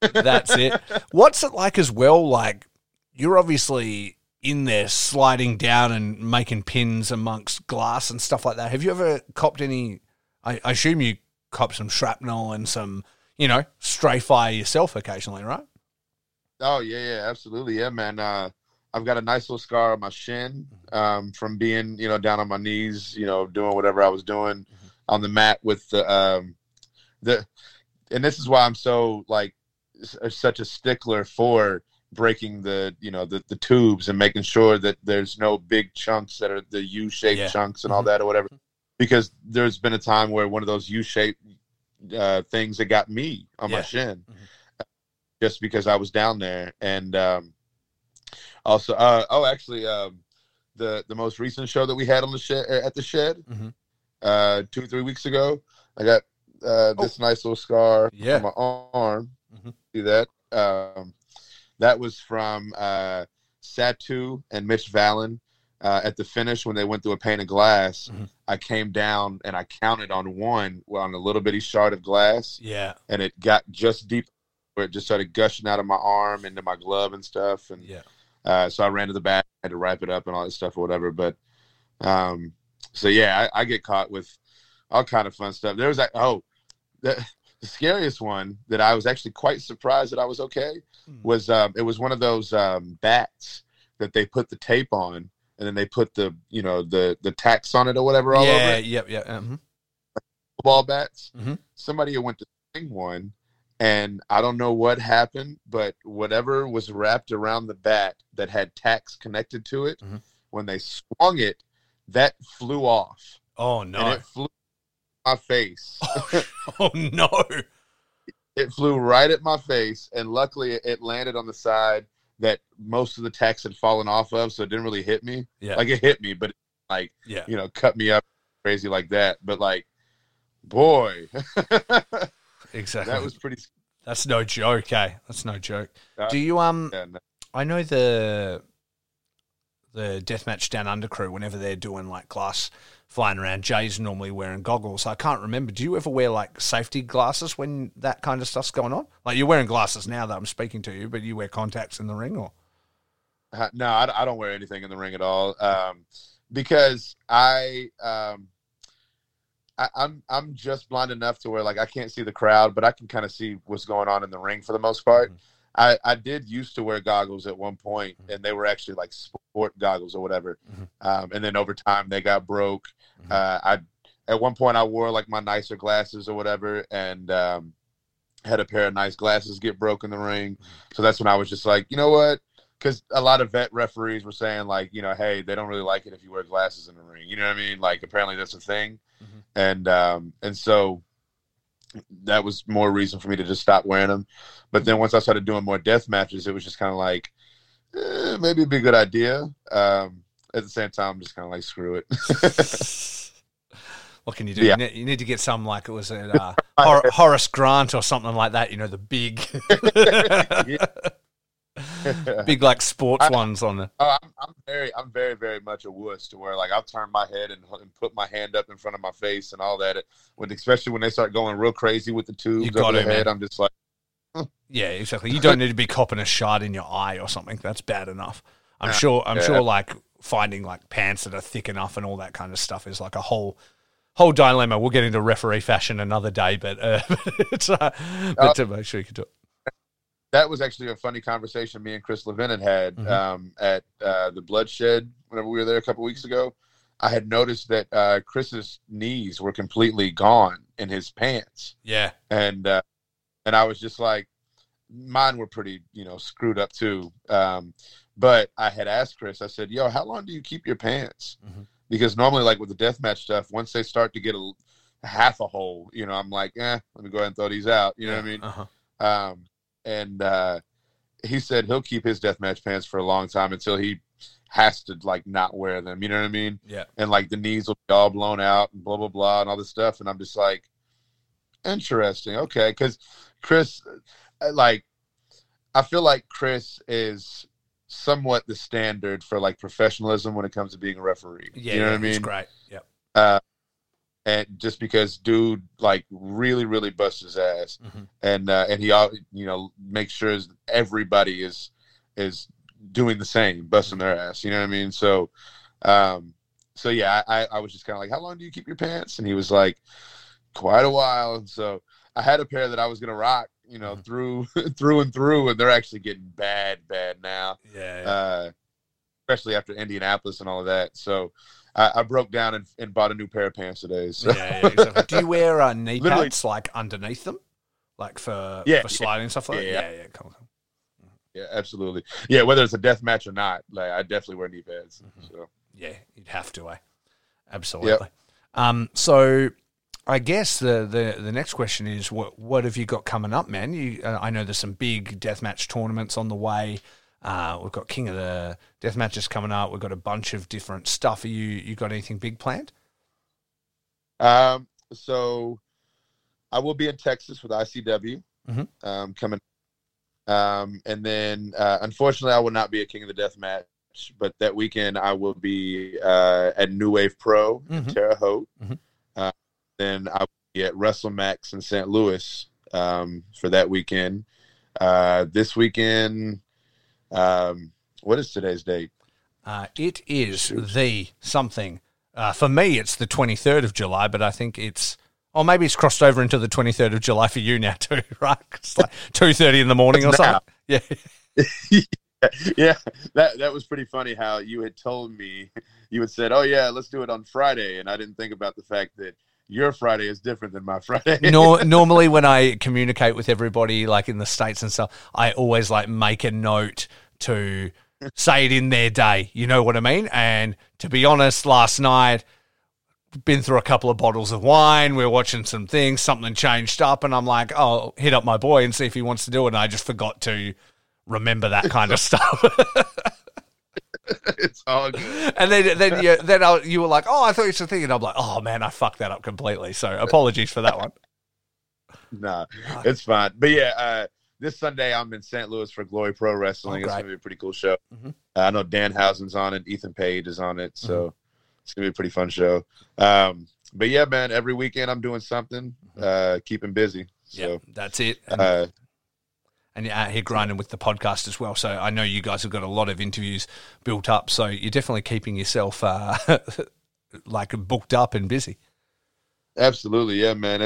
To, That's it. What's it like as well? Like, you're obviously in there sliding down and making pins amongst glass and stuff like that. Have you ever copped any? I, I assume you cop some shrapnel and some, you know, stray fire yourself occasionally, right? oh yeah, yeah, absolutely, yeah, man. Uh, I've got a nice little scar on my shin um, from being, you know, down on my knees, you know, doing whatever I was doing on the mat with the um, the, and this is why I'm so like uh, such a stickler for breaking the you know the, the tubes and making sure that there's no big chunks that are the u-shaped Yeah. chunks and all Mhm. that or whatever because there's been a time where one of those u-shaped uh, things that got me on Yeah. my shin Mhm. just because i was down there and um also uh oh actually um the the most recent show that we had on the shed at the shed Mhm. uh two three weeks ago i got uh this nice little scar Oh. Yeah. on my arm Mhm. see that um that was from uh satu and mitch vallen uh, at the finish when they went through a pane of glass Mhm. i came down and i counted on one on a little bitty shard of glass Yeah, and it got just deep where it just started gushing out of my arm into my glove and stuff and yeah. uh, so I ran to the back, had to wrap it up and all that stuff or whatever. But um, so yeah, I, I get caught with all kind of fun stuff. There was that oh, the, the scariest one that I was actually quite surprised that I was okay Hmm. was um, it was one of those um, bats that they put the tape on and then they put the you know the the tacks on it or whatever all over yeah, it. yep, yep. mhm. Ball bats. Mhm. Somebody went to swing one. And I don't know what happened, but whatever was wrapped around the bat that had tacks connected to it, Mhm. when they swung it, that flew off Oh and no! it flew my face. oh no! it flew right at my face, and luckily it landed on the side that most of the tacks had fallen off of, so it didn't really hit me. Yeah, Like it hit me, but like yeah. you know, cut me up crazy like that. But like, boy, exactly. that was pretty. That's no joke, eh? That's no joke. Uh, Do you um? Yeah, no. I know the the deathmatch down under crew whenever they're doing like glass flying around. Jay's normally wearing goggles. I can't remember. Do you ever wear like safety glasses when that kind of stuff's going on? Like you're wearing glasses now that I'm speaking to you, but you wear contacts in the ring, or Uh, No, I, I don't wear anything in the ring at all um, because I, um, I I'm I'm just blind enough to where like I can't see the crowd, but I can kind of see what's going on in the ring for the most part. Mhm. I, I did used to wear goggles at one Mhm. and they were actually like sport goggles or whatever. Mhm. Um, and then over time they got broke. Mhm. Uh, I at one point I wore like my nicer glasses or whatever, and um, had a pair of nice glasses get broke in the ring. So that's when I was just like, you know what? Because a lot of vet referees were saying like, you know, hey, they don't really like it if you wear glasses in the ring. You know what I mean? Like apparently that's a thing, Mhm. and um, and so that was more reason for me to just stop wearing them. But then once I started doing more death matches, it was just kind of like, eh, maybe it'd be a good idea. Um, at the same time, I'm just kind of like, screw it. what can you do? Yeah. You, need, you need to get some like it was a uh, Hor- Horace Grant or something like that. You know, the big, big like sports I- ones on the. Oh, I'm, I'm very, I'm very, very much a wuss to where like I'll turn my head and, and put my hand up in front of my face and all that. When especially when they start going real crazy with the tubes got over it, head, man. I'm just like, Yeah, exactly. You don't need to be copping a shot in your eye or something. That's bad enough. I'm sure. I'm yeah. sure. Like finding like pants that are thick enough and all that kind of stuff is like a whole whole dilemma. We'll get into referee fashion another day, but uh, it's uh, but to make sure you can do it. That was actually a funny conversation me and Chris Levin had had Mhm. um, at uh, the Bloodshed whenever we were there a couple weeks ago. I had noticed that uh, Chris's knees were completely gone in his pants, Yeah, and uh, and I was just like, mine were pretty, you know, screwed up too. Um, but I had asked Chris, I said, "Yo, how long do you keep your pants?" Mhm. Because normally, like with the deathmatch stuff, once they start to get a half a hole, you know, I'm like, eh, let me go ahead and throw these out. You know what I mean? Uh-huh. Um, and uh, he said he'll keep his deathmatch pants for a long time until he has to like not wear them. You know what I mean? Yeah, And like the knees will be all blown out and blah blah blah and all this stuff. And I'm just like, interesting, okay, because Chris, uh, like, I feel like Chris is somewhat the standard for like professionalism when it comes to being a referee. yeah. you know yeah, what I mean? Great. Yeah, Uh, and just because dude like really really busts his ass Mhm. and uh, and he you know makes sure everybody is is doing the same busting their ass you know what i mean so um so yeah i i was just kind of like how long do you keep your pants and he was like quite a while and so i had a pair that i was gonna rock you know Mhm. through through and through and they're actually getting bad bad now yeah. yeah. uh, especially after Indianapolis and all of that. So I, I broke down and, and bought a new pair of pants today. So yeah, yeah, exactly. Do you wear uh, knee Literally- pads like underneath them, like for Yeah, for yeah. sliding and stuff like that? Yeah, Yeah, yeah, cool. cool. yeah, absolutely. Yeah, whether it's a death match or not, like I definitely wear knee pads. Mhm. So Yeah, you'd have to, eh? Absolutely. Um, so I guess the, the the next question is what what have you got coming up, man? You uh, I know there's some big deathmatch tournaments on the way. Uh, we've got King of the Death matches coming up. We've got a bunch of different stuff. Are you you got anything big planned? um so I will be in Texas with ICW Mhm. um coming um and then uh unfortunately I will not be a King of the Death match, but that weekend I will be uh at New Wave Pro in Mhm. Terre Haute. Mhm. Uh, then I will be at WrestleMax in St. Louis um, for that weekend. Uh, this weekend, um, what is today's date? Uh, it is the something. Uh, for me, it's the 23rd of July, but I think it's. Or maybe it's crossed over into the 23rd of July for you now too, right? It's like 2.30 in the morning or now. something. Yeah. yeah, that that was pretty funny. How you had told me you had said, "Oh yeah, let's do it on Friday," and I didn't think about the fact that your Friday is different than my Friday. Nor, normally when I communicate with everybody like in the states and stuff, I always like make a note to say it in their day. You know what I mean? And to be honest, last night been through a couple of bottles of wine. We are watching some things. Something changed up, and I'm like, "Oh, hit up my boy and see if he wants to do it." And I just forgot to remember that kind of stuff. it's all good. and then then you, then I, you were like, "Oh, I thought you were thinking." I'm like, "Oh man, I fucked that up completely." So apologies for that one. Nah, it's fine. But yeah, uh, this Sunday I'm in St. Louis for Glory Pro Wrestling. Oh, it's gonna be a pretty cool show. Mhm. Uh, I know Danhausen's on it, Ethan Page is on it, so Mm-hmm. it's gonna be a pretty fun show. Um, but yeah, man, every weekend I'm doing something, uh, keeping busy. Yeah, that's it. And, uh, and you're out here grinding with the podcast as well. So I know you guys have got a lot of interviews built up. So you're definitely keeping yourself uh, like booked up and busy. Absolutely, yeah, man.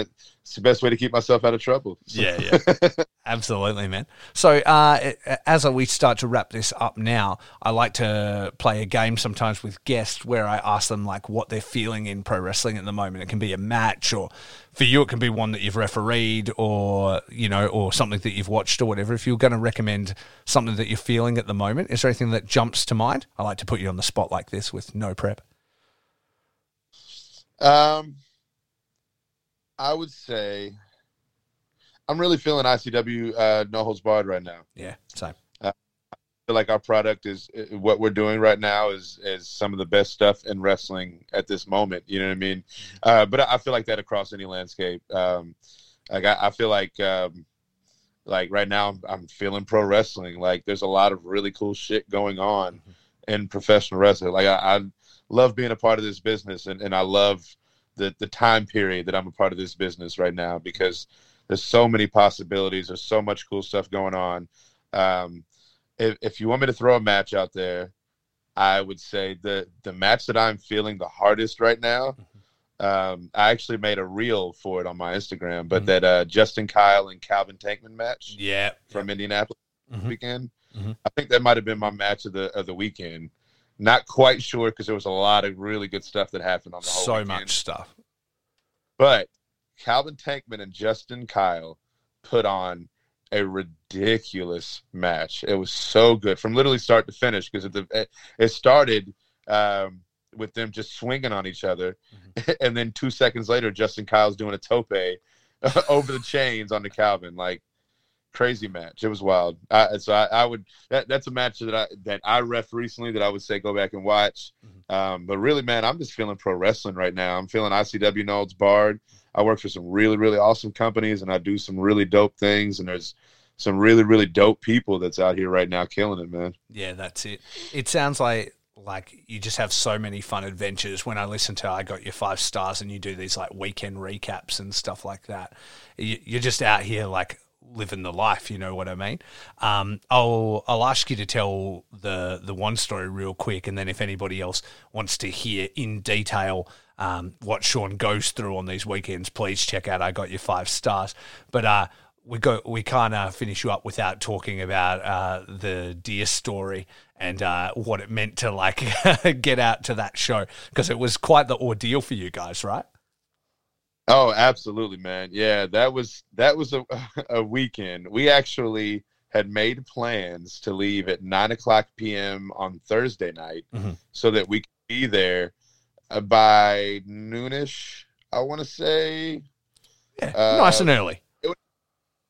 It's the best way to keep myself out of trouble. Yeah, yeah. Absolutely, man. So, uh, as we start to wrap this up now, I like to play a game sometimes with guests where I ask them like what they're feeling in pro wrestling at the moment. It can be a match, or for you, it can be one that you've refereed, or you know, or something that you've watched, or whatever. If you're going to recommend something that you're feeling at the moment, is there anything that jumps to mind? I like to put you on the spot like this with no prep. Um, I would say I'm really feeling ICW uh, No Holds Barred right now. Yeah, same. I feel like our product is uh, what we're doing right now is is some of the best stuff in wrestling at this moment. You know what I mean? Uh, but I I feel like that across any landscape. Um, like I, I feel like um, like right now I'm, I'm feeling pro wrestling. Like there's a lot of really cool shit going on Mm-hmm. in professional wrestling. Like I, I love being a part of this business, and, and I love the the time period that I'm a part of this business right now because there's so many possibilities. There's so much cool stuff going on. Um, if, if you want me to throw a match out there, I would say the the match that I'm feeling the hardest right now. Um, I actually made a reel for it on my Instagram, but Mhm. that uh, Justin Kyle and Calvin Tankman match Yeah. from Indianapolis Mhm. weekend. Mhm. I think that might have been my match of the of the weekend. Not quite sure because there was a lot of really good stuff that happened on the whole So weekend. much stuff. But Calvin Tankman and Justin Kyle put on a ridiculous match. It was so good from literally start to finish because it, it started um, with them just swinging on each other, and then two seconds later, Justin Kyle's doing a tope over the chains onto Calvin. Like crazy match. It was wild. I, so I, I would that that's a match that I that I ref recently that I would say go back and watch. Um, but really, man, I'm just feeling pro wrestling right now. I'm feeling ICW No Holds Barred. I work for some really really awesome companies and I do some really dope things. And there's some really really dope people that's out here right now killing it, man. Yeah, that's it. It sounds like like you just have so many fun adventures. When I listen to I got your five stars and you do these like weekend recaps and stuff like that, you, you're just out here like living the life. You know what I mean? Um, I'll I'll ask you to tell the the one story real quick, and then if anybody else wants to hear in detail. Um, what Sean goes through on these weekends, please check out. I got your five stars, but uh, we go we can't uh, finish you up without talking about uh, the deer story and uh, what it meant to like get out to that show because it was quite the ordeal for you guys, right? Oh, absolutely, man. Yeah, that was that was a a weekend. We actually had made plans to leave at nine o'clock p.m. on Thursday night, Mhm. so that we could be there uh, by noonish. I want to say, Yeah, Uh, nice and early.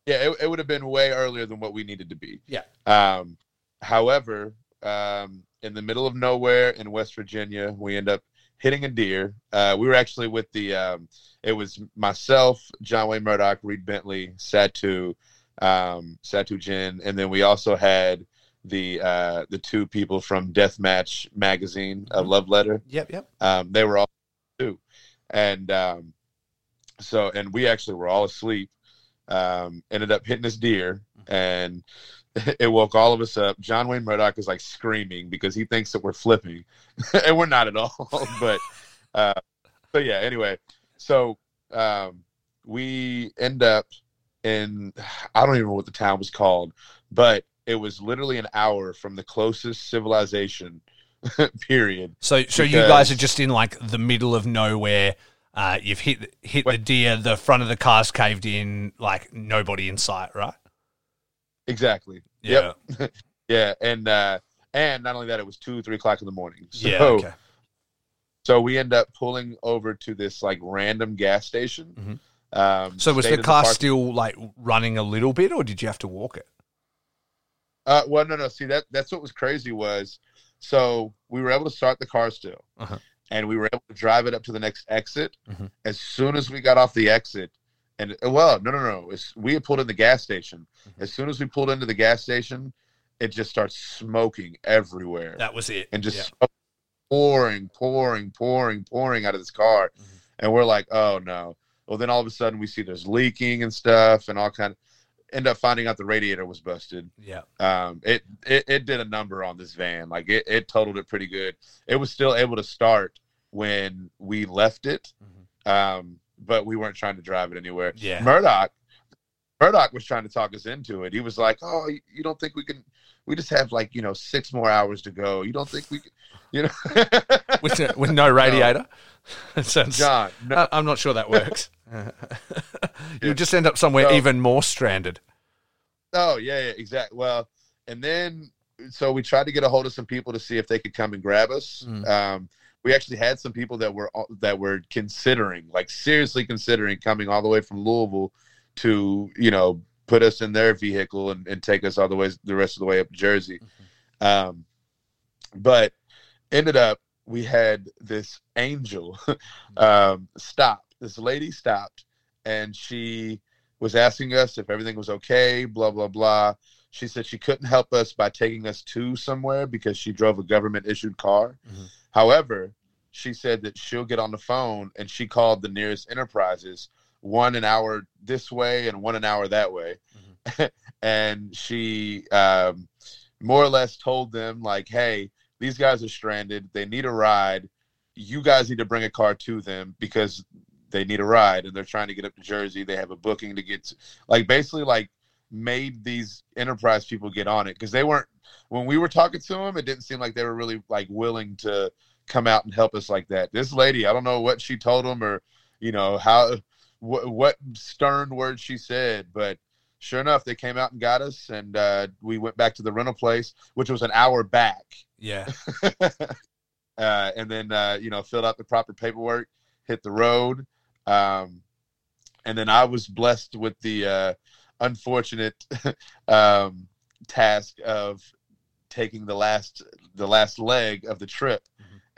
yeah, it, it would have been way earlier than what we needed to be. Yeah. Um, however, um, in the middle of nowhere in West Virginia, we end up hitting a deer. Uh, we were actually with the. Um, it was myself, John Wayne Murdoch, Reed Bentley, Satu, um, Satu Jin, and then we also had the uh, the two people from Deathmatch magazine, a love letter. Yep, yep. Um, they were all too, and um, so and we actually were all asleep. Um, ended up hitting this deer, and it woke all of us up. John Wayne Murdoch is like screaming because he thinks that we're flipping, and we're not at all. but uh, but yeah. Anyway, so um, we end up in I don't even know what the town was called, but it was literally an hour from the closest civilization. period. So, so you guys are just in like the middle of nowhere. Uh, you've hit hit the deer. The front of the car's caved in. Like nobody in sight, right? Exactly. Yeah. Yep. Yeah, and uh, and not only that, it was two, three o'clock in the morning. So, Yeah. Okay. so we end up pulling over to this like random gas station. Um, So was the car park- still like running a little bit, or did you have to walk it? Uh, well, no, no. See that that's what was crazy was, so we were able to start the car still, Uh-huh. and we were able to drive it up to the next exit. Mhm. As soon as we got off the exit, and uh, well, no, no, no. It's, we had pulled in the gas station. Mhm. As soon as we pulled into the gas station, it just starts smoking everywhere. That was it. and just Yeah. pouring, pouring, pouring, pouring out of this car. Mhm. And we're like, oh no. Well, then all of a sudden we see there's leaking and stuff and all kind of end up finding out the radiator was busted. yeah. Um, it, it, it did a number on this van. Like it, it totaled it pretty good. It was still able to start when we left it. Mhm. Um, but we weren't trying to drive it anywhere. Yeah. Murdoch, Murdoch was trying to talk us into it. He was like, "Oh, you- don't think we can? We just have like you know six more hours to go. You don't think we, can, you know?" with with no radiator. It sounds- John, no, I'm not sure that works. you Yeah. just end up somewhere So- even more stranded. oh yeah, yeah, exactly. Well, and then so we tried to get a hold of some people to see if they could come and grab us. Mm. Um, we actually had some people that were that were considering, like seriously considering, coming all the way from Louisville to you know put us in their vehicle and, and take us all the way the rest of the way up to Jersey. Um, but ended up we had this angel um, stop. This lady stopped and she was asking us if everything was okay. Blah blah blah. She said she couldn't help us by taking us to somewhere because she drove a government issued car. Mhm. However, she said that she'll get on the phone and she called the nearest enterprises, one an hour this way and one an hour that way. and she um, more or less told them, like, hey, these guys are stranded. They need a ride. You guys need to bring a car to them because they need a ride and they're trying to get up to Jersey. They have a booking to get to, like basically like made these enterprise people get on it because they weren't when we were talking to them it didn't seem like they were really like willing to come out and help us like that this lady i don't know what she told them or you know how wh- what stern words she said but sure enough they came out and got us and uh, we went back to the rental place which was an hour back Yeah. uh, and then uh, you know filled out the proper paperwork hit the road um, and then i was blessed with the uh, unfortunate um, task of taking the last the last leg of the trip.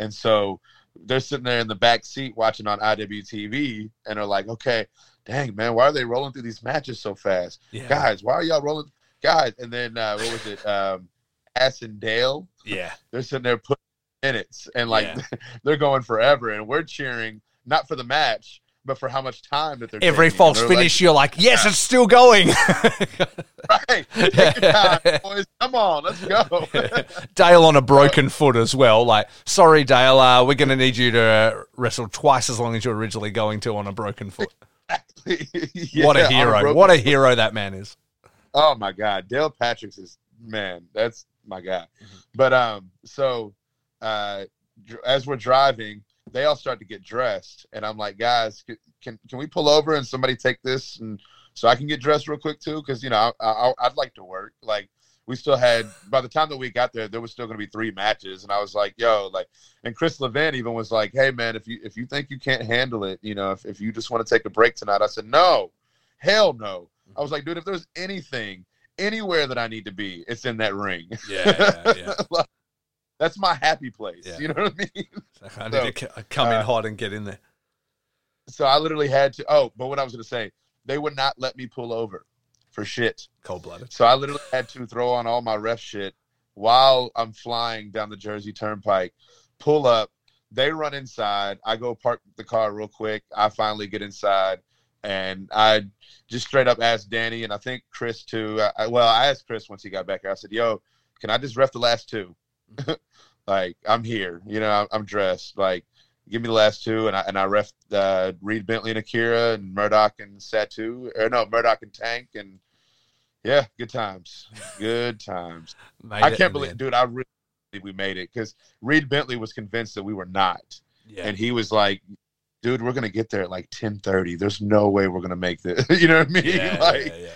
And so they're sitting there in the back seat watching on IWTV, and are like, "Okay, dang man, why are they rolling through these matches so fast, Yeah. guys? Why are y'all rolling, guys?" And then uh, what was it, um, Ass and Dale? Yeah. They're sitting there putting minutes, and like Yeah. they're going forever, and we're cheering not for the match. But for how much time that they're Every false they're like, finish, you're like, yes, it's still going. Right. Take your time, boys. Come on, let's go. Dale on a broken foot as well. Like, sorry, Dale, uh, we're going to need you to uh, wrestle twice as long as you're originally going to on a broken foot. Yeah, what a hero. broken- what a hero that man is. Oh my God, Dale Patricks is man. That's my guy. Mm-hmm. But um, so uh, as we're driving, they all start to get dressed, and I'm like, guys, can can we pull over and somebody take this and so I can get dressed real quick too? Because you know, I, I, I'd like to work. Like we still had by the time that we got there, there was still going to be three matches, and I was like, yo, like, and Chris Levin even was like, hey man, if you if you think you can't handle it, you know, if if you just want to take a break tonight, I said no, hell no. I was like, dude, if there's anything anywhere that I need to be, it's in that ring. Yeah, yeah, yeah. Like, That's my happy place. Yeah. You know what I mean? I need to come in uh, hot and get in there. So I literally had to. Oh, but what I was going to say, they would not let me pull over for shit. Cold blooded. So I literally had to throw on all my ref shit while I'm flying down the Jersey Turnpike, pull up. They run inside. I go park the car real quick. I finally get inside. And I just straight up asked Danny, and I think Chris too. I, well, I asked Chris once he got back. I said, "Yo, can I just ref the last two? like, I'm here. You know, I'm, dressed. Like, give me the last two, And I and I ref uh, Reed Bentley and Akira and Murdoch and Satu. Or no, Murdoch and Tank. And yeah, good times. Good times. I can't believe, end. dude. I really we made it because Reed Bentley was convinced that we were not, Yeah. and he was like, "Dude, we're gonna get there at like ten thirty. There's no way we're gonna make this." you know what I mean? yeah, like, yeah, yeah.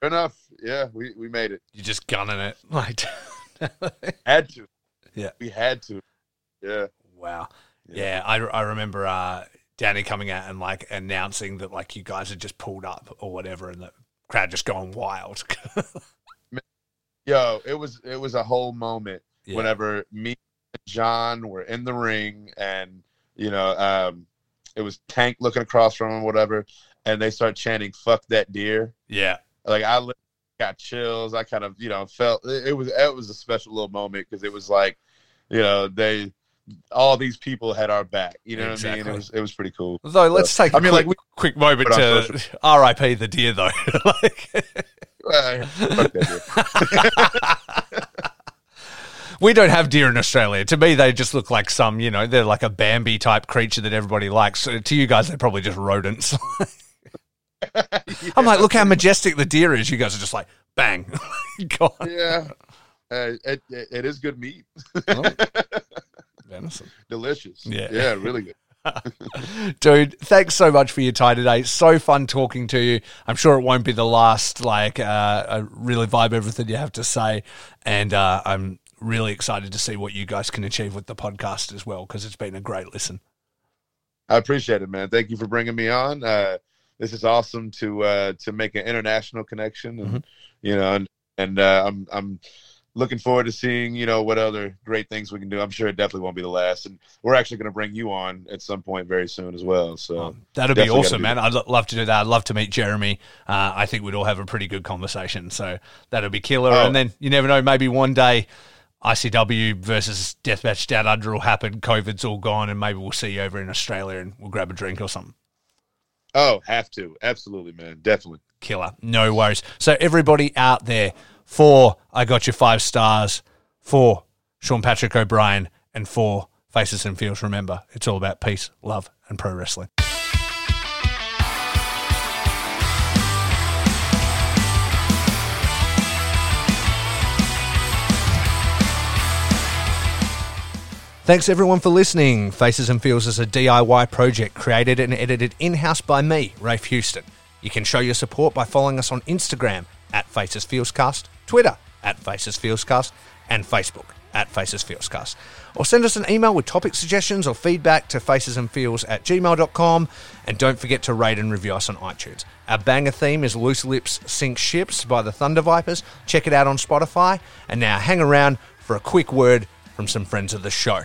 fair enough. Yeah, we we made it. You're just gunning it. Like, Had to. Yeah. we had to. Yeah. wow. Yeah. Yeah, I, I remember uh, Danny coming out and like announcing that like you guys had just pulled up or whatever, and the crowd just going wild. Yo, it was it was a whole moment Yeah. whenever me and John were in the ring, and you know, um, it was Tank looking across from him, whatever, and they start chanting "fuck that deer." yeah, like I got chills. I kind of you know felt it, was it was a special little moment because it was like you know they all these people had our back. You know what I mean? It was it was pretty cool. Though let's take a I mean, quick, like, quick moment to R.I.P. the deer, though. like, we don't have deer in Australia. To me, they just look like some, you know, they're like a Bambi type creature that everybody likes. So to you guys, they're probably just rodents. I'm like, look how majestic the deer is. You guys are just like, bang, God. yeah, uh, it, it it is good meat, Venison. delicious. Yeah. yeah, really good. Dude, thanks so much for your time today. So fun talking to you. I'm sure it won't be the last. Like, uh, I really vibe everything you have to say, and uh, I'm really excited to see what you guys can achieve with the podcast as well because it's been a great listen. I appreciate it, man. Thank you for bringing me on. Uh, this is awesome to uh, to make an international connection, and Mm-hmm. you know, and and uh, I'm I'm looking forward to seeing you know what other great things we can do. I'm sure it definitely won't be the last, and we're actually going to bring you on at some point very soon as well. So Um, that'd be awesome, man. I'd lo- love to do that. I'd love to meet Jeremy. Uh, I think we'd all have a pretty good conversation. So that'd be killer. Oh. And then you never know, maybe one day ICW versus Deathmatch Down Under will happen. COVID's all gone, and maybe we'll see you over in Australia and we'll grab a drink or something. Oh, have to. Absolutely, man. Definitely. Killer. No worries. So, everybody out there, for I Got You Five Stars, for Sean Patrick O'Brien, and for Faces and Feels, remember, it's all about peace, love, and pro wrestling. Thanks everyone for listening. Faces and Feels is a DIY project created and edited in house by me, Rafe Houston. You can show your support by following us on Instagram at Faces Feelscast, Twitter at Faces Feelscast, and Facebook at Faces Feelscast. Or send us an email with topic suggestions or feedback to facesandfeels at gmail.com. And don't forget to rate and review us on iTunes. Our banger theme is Loose Lips Sink Ships by the Thunder Vipers. Check it out on Spotify. And now hang around for a quick word from some friends of the show.